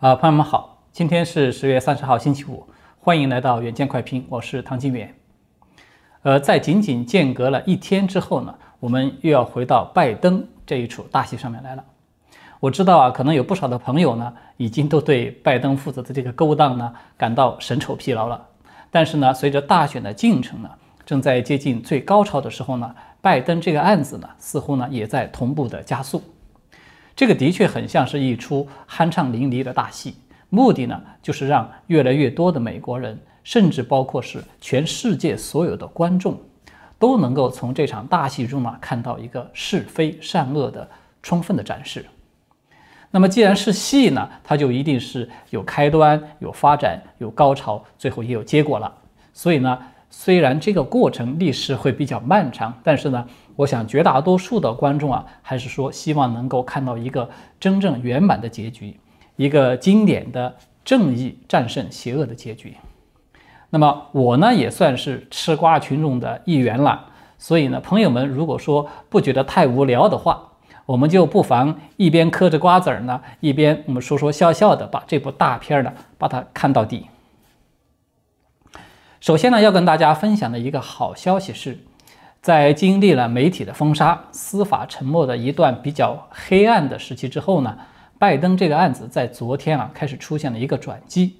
啊，朋友们好，今天是十月三十号，星期五，欢迎来到远见快评，我是唐金远。呃，在仅仅间隔了一天之后呢，我们又要回到拜登这一出大戏上面来了。我知道啊，可能有不少的朋友呢，已经都对拜登负责的这个勾当呢感到审丑疲劳了。但是呢，随着大选的进程呢正在接近最高潮的时候呢，拜登这个案子呢似乎呢也在同步的加速。这个的确很像是一出酣畅淋漓的大戏，目的呢就是让越来越多的美国人，甚至包括是全世界所有的观众，都能够从这场大戏中呢看到一个是非善恶的充分的展示。那么既然是戏呢，它就一定是有开端、有发展、有高潮，最后也有结果了。所以呢，虽然这个过程历史会比较漫长，但是呢。我想，绝大多数的观众啊，还是说希望能够看到一个真正圆满的结局，一个经典的正义战胜邪恶的结局。那么我呢，也算是吃瓜群众的一员了。所以呢，朋友们如果说不觉得太无聊的话，我们就不妨一边嗑着瓜子儿呢，一边我们说说笑笑的，把这部大片呢，把它看到底。首先呢，要跟大家分享的一个好消息是。在经历了媒体的封杀、司法沉默的一段比较黑暗的时期之后呢，拜登这个案子在昨天啊开始出现了一个转机，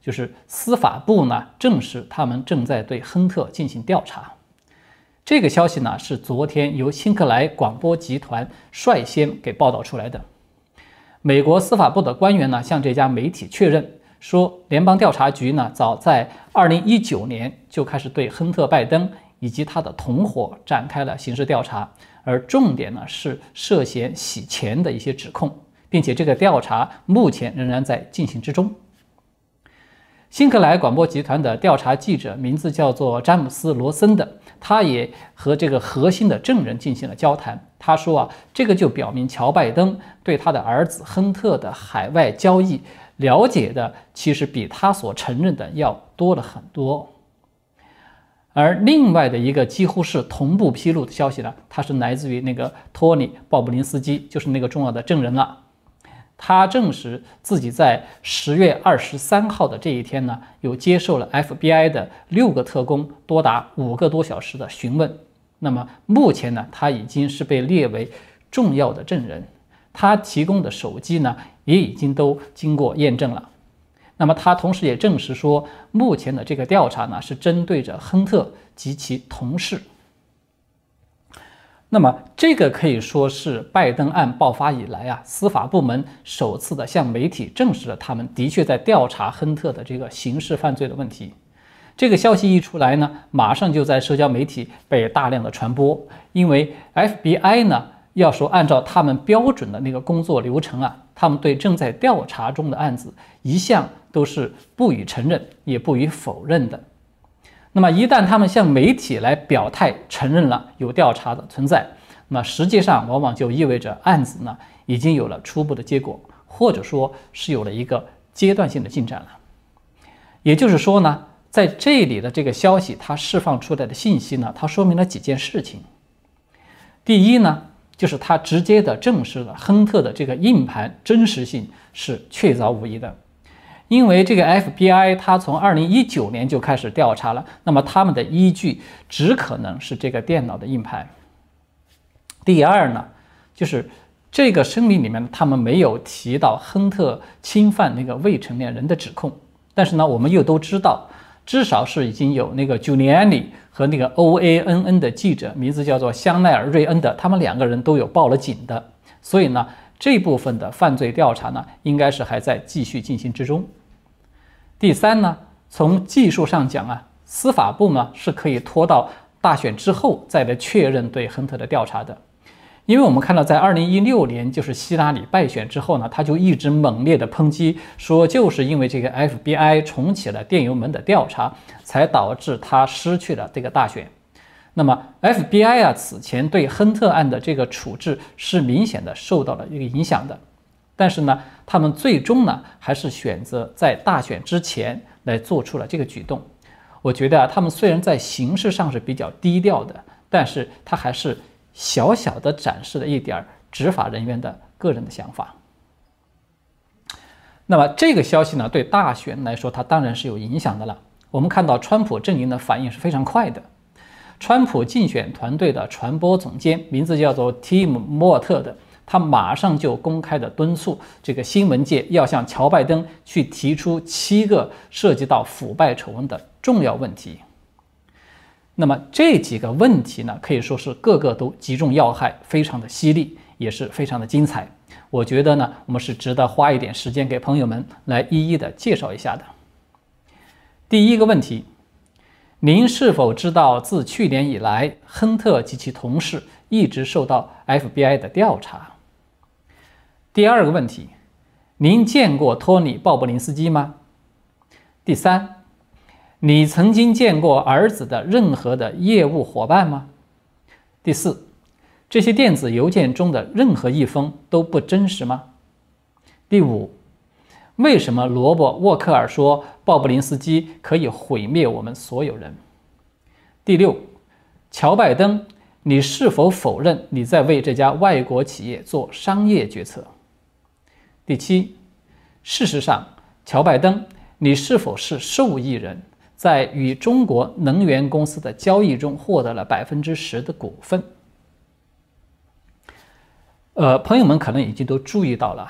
就是司法部呢证实他们正在对亨特进行调查。这个消息呢是昨天由辛克莱广播集团率先给报道出来的。美国司法部的官员呢向这家媒体确认说，联邦调查局呢早在2019年就开始对亨特·拜登。以及他的同伙展开了刑事调查，而重点呢是涉嫌洗钱的一些指控，并且这个调查目前仍然在进行之中。辛克莱广播集团的调查记者名字叫做詹姆斯·罗森的，他也和这个核心的证人进行了交谈。他说啊，这个就表明乔·拜登对他的儿子亨特的海外交易了解的，其实比他所承认的要多了很多。而另外的一个几乎是同步披露的消息呢，它是来自于那个托尼·鲍布林斯基，就是那个重要的证人了。他证实自己在十月二十三号的这一天呢，有接受了 FBI 的六个特工多达五个多小时的询问。那么目前呢，他已经是被列为重要的证人，他提供的手机呢，也已经都经过验证了。那么他同时也证实说，目前的这个调查呢是针对着亨特及其同事。那么这个可以说是拜登案爆发以来啊，司法部门首次的向媒体证实了他们的确在调查亨特的这个刑事犯罪的问题。这个消息一出来呢，马上就在社交媒体被大量的传播，因为 FBI 呢要说按照他们标准的那个工作流程啊，他们对正在调查中的案子一向。都是不予承认，也不予否认的。那么，一旦他们向媒体来表态承认了有调查的存在，那么实际上往往就意味着案子呢已经有了初步的结果，或者说是有了一个阶段性的进展了。也就是说呢，在这里的这个消息它释放出来的信息呢，它说明了几件事情。第一呢，就是它直接的证实了亨特的这个硬盘真实性是确凿无疑的。因为这个 FBI，它从二零一九年就开始调查了，那么他们的依据只可能是这个电脑的硬盘。第二呢，就是这个声明里面他们没有提到亨特侵犯那个未成年人的指控，但是呢，我们又都知道，至少是已经有那个 Giuliani 和那个 OANN 的记者，名字叫做香奈儿·瑞恩的，他们两个人都有报了警的，所以呢，这部分的犯罪调查呢，应该是还在继续进行之中。第三呢，从技术上讲啊，司法部呢是可以拖到大选之后再来确认对亨特的调查的，因为我们看到在二零一六年就是希拉里败选之后呢，他就一直猛烈的抨击说，就是因为这个 FBI 重启了电邮门的调查，才导致他失去了这个大选。那么 FBI 啊，此前对亨特案的这个处置是明显的受到了一个影响的。但是呢，他们最终呢，还是选择在大选之前来做出了这个举动。我觉得啊，他们虽然在形式上是比较低调的，但是他还是小小的展示了一点执法人员的个人的想法。那么这个消息呢，对大选来说，它当然是有影响的了。我们看到川普阵营的反应是非常快的。川普竞选团队的传播总监，名字叫做 Tim 莫特的，他马上就公开的敦促这个新闻界要向乔拜登去提出七个涉及到腐败丑闻的重要问题。那么这几个问题呢，可以说是个个都击中要害，非常的犀利，也是非常的精彩。我觉得呢，我们是值得花一点时间给朋友们来一一的介绍一下的。第一个问题，您是否知道自去年以来，亨特及其同事一直受到 FBI 的调查？第二个问题，您见过托尼·鲍勃林斯基吗？第三，你曾经见过儿子的任何的业务伙伴吗？第四。这些电子邮件中的任何一封都不真实吗？第五，为什么罗伯·沃克尔说鲍布林斯基可以毁灭我们所有人？第六，乔拜登，你是否否认你在为这家外国企业做商业决策？第七，事实上，乔拜登，你是否是受益人，在与中国能源公司的交易中获得了百分之十的股份？呃，朋友们可能已经都注意到了，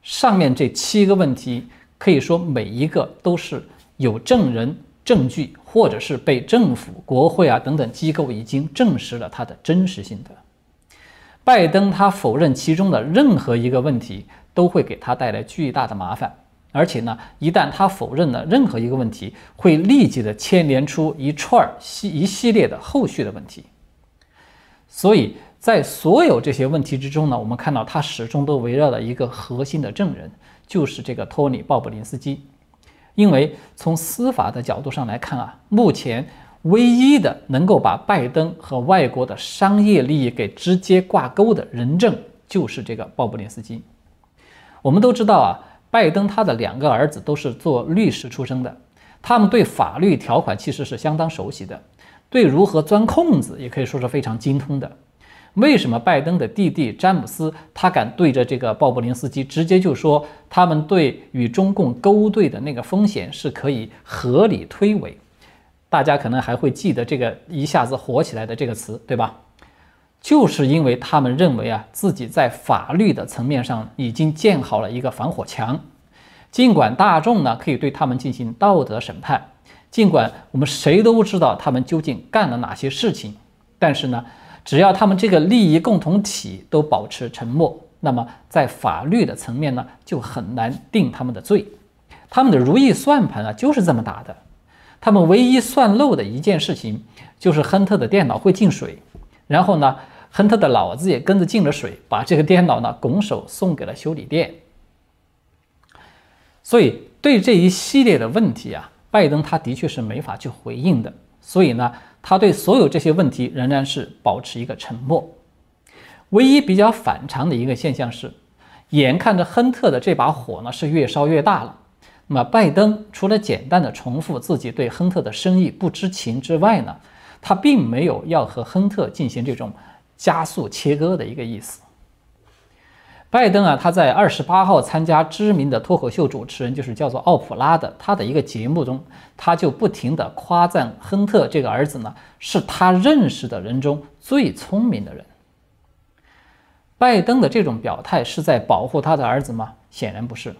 上面这七个问题，可以说每一个都是有证人、证据，或者是被政府、国会啊等等机构已经证实了它的真实性的。拜登他否认其中的任何一个问题，都会给他带来巨大的麻烦，而且呢，一旦他否认了任何一个问题，会立即的牵连出一串系一系列的后续的问题，所以。在所有这些问题之中呢，我们看到他始终都围绕着一个核心的证人，就是这个托尼·鲍布林斯基。因为从司法的角度上来看啊，目前唯一的能够把拜登和外国的商业利益给直接挂钩的人证，就是这个鲍布林斯基。我们都知道啊，拜登他的两个儿子都是做律师出身的，他们对法律条款其实是相当熟悉的，对如何钻空子也可以说是非常精通的。为什么拜登的弟弟詹姆斯他敢对着这个鲍勃林斯基直接就说他们对与中共勾兑的那个风险是可以合理推诿？大家可能还会记得这个一下子火起来的这个词，对吧？就是因为他们认为啊自己在法律的层面上已经建好了一个防火墙，尽管大众呢可以对他们进行道德审判，尽管我们谁都不知道他们究竟干了哪些事情，但是呢。只要他们这个利益共同体都保持沉默，那么在法律的层面呢，就很难定他们的罪。他们的如意算盘啊，就是这么打的。他们唯一算漏的一件事情，就是亨特的电脑会进水，然后呢，亨特的脑子也跟着进了水，把这个电脑呢拱手送给了修理店。所以对这一系列的问题啊，拜登他的确是没法去回应的。所以呢。他对所有这些问题仍然是保持一个沉默。唯一比较反常的一个现象是，眼看着亨特的这把火呢是越烧越大了。那么拜登除了简单的重复自己对亨特的生意不知情之外呢，他并没有要和亨特进行这种加速切割的一个意思。拜登啊，他在二十八号参加知名的脱口秀主持人，就是叫做奥普拉的他的一个节目中，他就不停地夸赞亨特这个儿子呢，是他认识的人中最聪明的人。拜登的这种表态是在保护他的儿子吗？显然不是，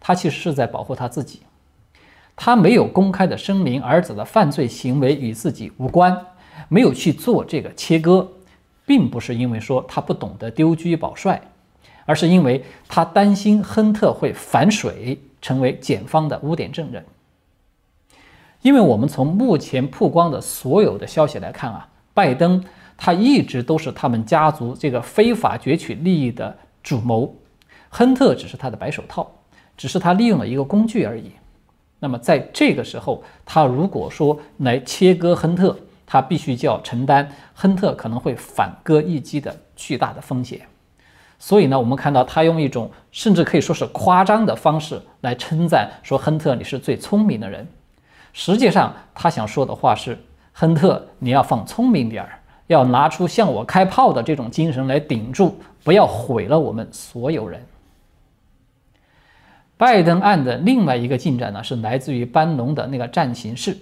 他其实是在保护他自己。他没有公开的声明儿子的犯罪行为与自己无关，没有去做这个切割，并不是因为说他不懂得丢车保帅。而是因为他担心亨特会反水，成为检方的污点证人。因为我们从目前曝光的所有的消息来看啊，拜登他一直都是他们家族这个非法攫取利益的主谋，亨特只是他的白手套，只是他利用了一个工具而已。那么在这个时候，他如果说来切割亨特，他必须就要承担亨特可能会反戈一击的巨大的风险。所以呢，我们看到他用一种甚至可以说是夸张的方式来称赞说：“亨特，你是最聪明的人。”实际上，他想说的话是：“亨特，你要放聪明点儿，要拿出向我开炮的这种精神来顶住，不要毁了我们所有人。”拜登案的另外一个进展呢，是来自于班农的那个战情室，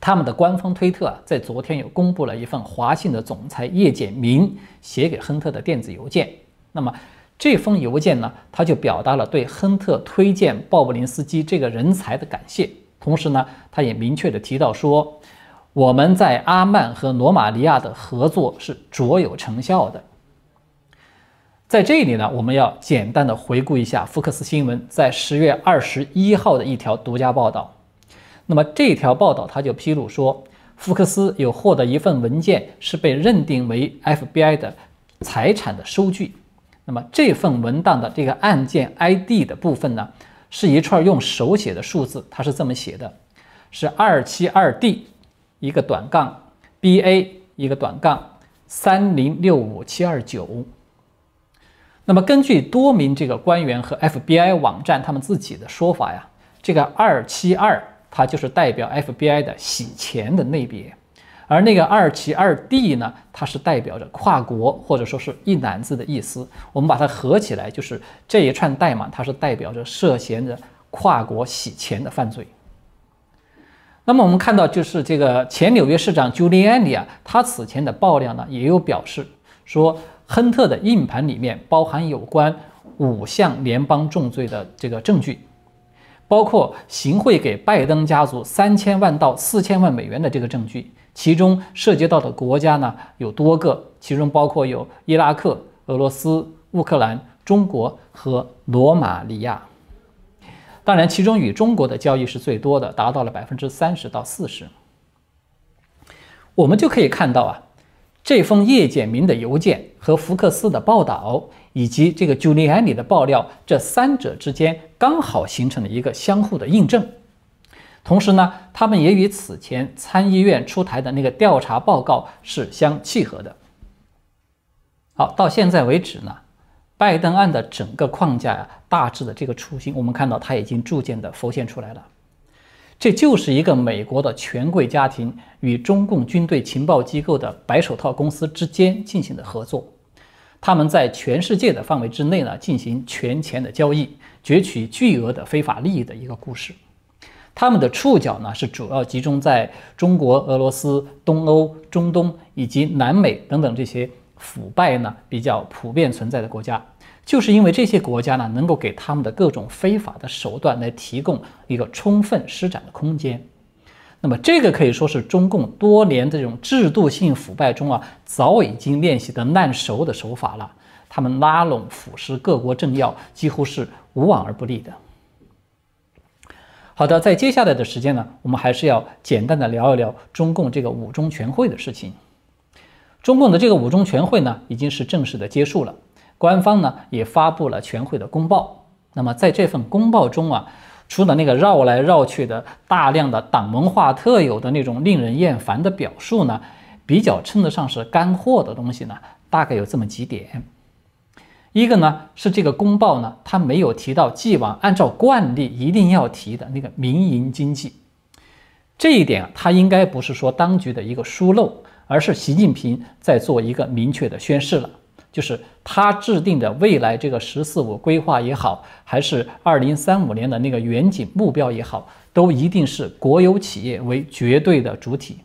他们的官方推特啊，在昨天又公布了一份华信的总裁叶简明写给亨特的电子邮件。那么这封邮件呢，他就表达了对亨特推荐鲍布林斯基这个人才的感谢，同时呢，他也明确的提到说，我们在阿曼和罗马尼亚的合作是卓有成效的。在这里呢，我们要简单的回顾一下福克斯新闻在十月二十一号的一条独家报道。那么这条报道它就披露说，福克斯有获得一份文件，是被认定为 FBI 的财产的收据。那么这份文档的这个案件 ID 的部分呢，是一串用手写的数字，它是这么写的：是二七二 D 一个短杠 BA 一个短杠三零六五七二九。那么根据多名这个官员和 FBI 网站他们自己的说法呀，这个二七二它就是代表 FBI 的洗钱的类别。而那个二七二 D 呢，它是代表着跨国或者说是一揽子的意思。我们把它合起来，就是这一串代码，它是代表着涉嫌的跨国洗钱的犯罪。那么我们看到，就是这个前纽约市长 Giuliani 啊，他此前的爆料呢，也有表示说，亨特的硬盘里面包含有关五项联邦重罪的这个证据，包括行贿给拜登家族三千万到四千万美元的这个证据。其中涉及到的国家呢有多个，其中包括有伊拉克、俄罗斯、乌克兰、中国和罗马尼亚。当然，其中与中国的交易是最多的，达到了百分之三十到四十。我们就可以看到啊，这封叶简明的邮件和福克斯的报道，以及这个 Giuliani 的爆料，这三者之间刚好形成了一个相互的印证。同时呢，他们也与此前参议院出台的那个调查报告是相契合的。好，到现在为止呢，拜登案的整个框架呀，大致的这个雏形，我们看到它已经逐渐的浮现出来了。这就是一个美国的权贵家庭与中共军队情报机构的白手套公司之间进行的合作，他们在全世界的范围之内呢，进行权钱的交易，攫取巨额的非法利益的一个故事。他们的触角呢，是主要集中在中国、俄罗斯、东欧、中东以及南美等等这些腐败呢比较普遍存在的国家。就是因为这些国家呢，能够给他们的各种非法的手段来提供一个充分施展的空间。那么，这个可以说是中共多年这种制度性腐败中啊，早已经练习的烂熟的手法了。他们拉拢腐蚀各国政要，几乎是无往而不利的。好的，在接下来的时间呢，我们还是要简单的聊一聊中共这个五中全会的事情。中共的这个五中全会呢，已经是正式的结束了，官方呢也发布了全会的公报。那么在这份公报中啊，除了那个绕来绕去的大量的党文化特有的那种令人厌烦的表述呢，比较称得上是干货的东西呢，大概有这么几点。一个呢是这个公报呢，它没有提到既往按照惯例一定要提的那个民营经济，这一点啊，它应该不是说当局的一个疏漏，而是习近平在做一个明确的宣示了，就是他制定的未来这个“十四五”规划也好，还是二零三五年的那个远景目标也好，都一定是国有企业为绝对的主体，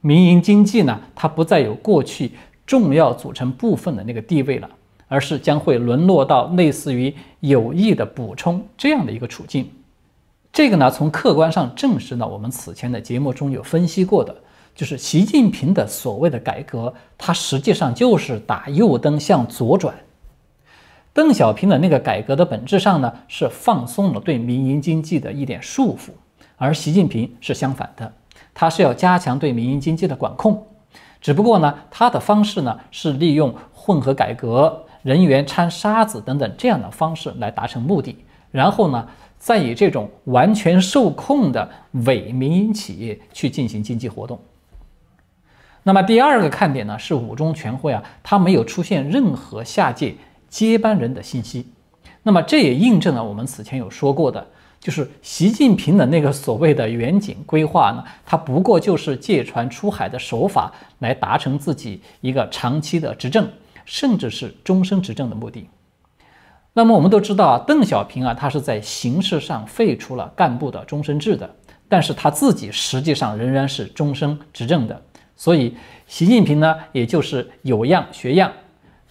民营经济呢，它不再有过去重要组成部分的那个地位了。而是将会沦落到类似于有意的补充这样的一个处境。这个呢，从客观上证实了我们此前的节目中有分析过的，就是习近平的所谓的改革，它实际上就是打右灯向左转。邓小平的那个改革的本质上呢，是放松了对民营经济的一点束缚，而习近平是相反的，他是要加强对民营经济的管控。只不过呢，他的方式呢，是利用混合改革。人员掺沙子等等这样的方式来达成目的，然后呢，再以这种完全受控的伪民营企业去进行经济活动。那么第二个看点呢，是五中全会啊，它没有出现任何下届接班人的信息。那么这也印证了我们此前有说过的，就是习近平的那个所谓的远景规划呢，它不过就是借船出海的手法来达成自己一个长期的执政。甚至是终身执政的目的。那么我们都知道啊，邓小平啊，他是在形式上废除了干部的终身制的，但是他自己实际上仍然是终身执政的。所以习近平呢，也就是有样学样，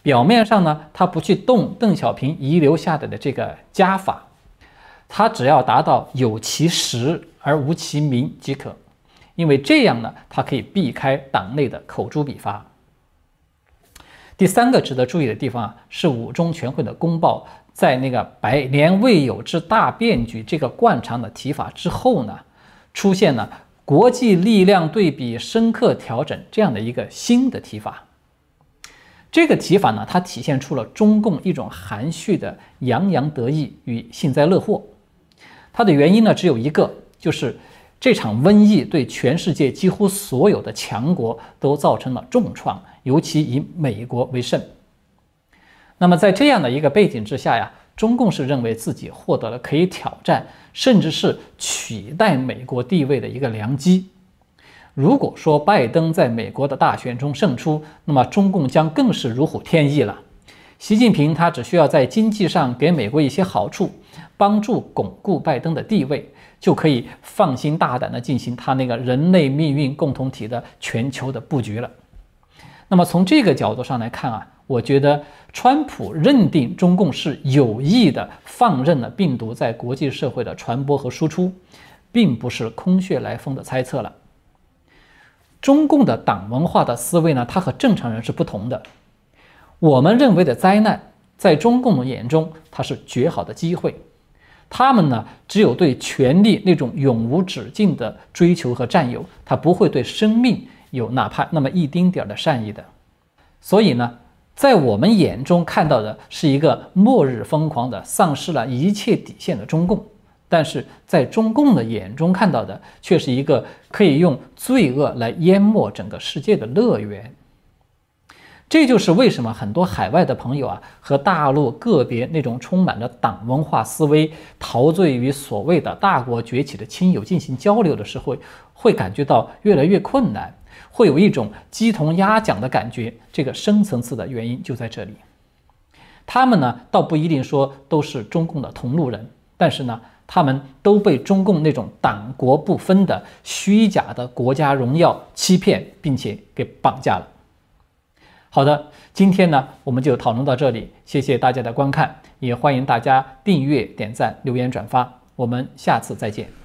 表面上呢，他不去动邓小平遗留下来的这个家法，他只要达到有其实而无其名即可，因为这样呢，他可以避开党内的口诛笔伐。第三个值得注意的地方啊，是五中全会的公报在那个“百年未有之大变局”这个惯常的提法之后呢，出现了国际力量对比深刻调整这样的一个新的提法。这个提法呢，它体现出了中共一种含蓄的洋洋得意与幸灾乐祸。它的原因呢，只有一个，就是这场瘟疫对全世界几乎所有的强国都造成了重创。尤其以美国为甚。那么在这样的一个背景之下呀，中共是认为自己获得了可以挑战，甚至是取代美国地位的一个良机。如果说拜登在美国的大选中胜出，那么中共将更是如虎添翼了。习近平他只需要在经济上给美国一些好处，帮助巩固拜登的地位，就可以放心大胆地进行他那个人类命运共同体的全球的布局了。那么从这个角度上来看啊，我觉得川普认定中共是有意的放任了病毒在国际社会的传播和输出，并不是空穴来风的猜测了。中共的党文化的思维呢，它和正常人是不同的。我们认为的灾难，在中共的眼中，它是绝好的机会。他们呢，只有对权力那种永无止境的追求和占有，他不会对生命。有哪怕那么一丁点儿的善意的，所以呢，在我们眼中看到的是一个末日疯狂的、丧失了一切底线的中共，但是在中共的眼中看到的却是一个可以用罪恶来淹没整个世界的乐园。这就是为什么很多海外的朋友啊，和大陆个别那种充满着党文化思维、陶醉于所谓的大国崛起的亲友进行交流的时候，会感觉到越来越困难。会有一种鸡同鸭讲的感觉，这个深层次的原因就在这里。他们呢，倒不一定说都是中共的同路人，但是呢，他们都被中共那种党国不分的虚假的国家荣耀欺骗，并且给绑架了。好的，今天呢，我们就讨论到这里，谢谢大家的观看，也欢迎大家订阅、点赞、留言、转发，我们下次再见。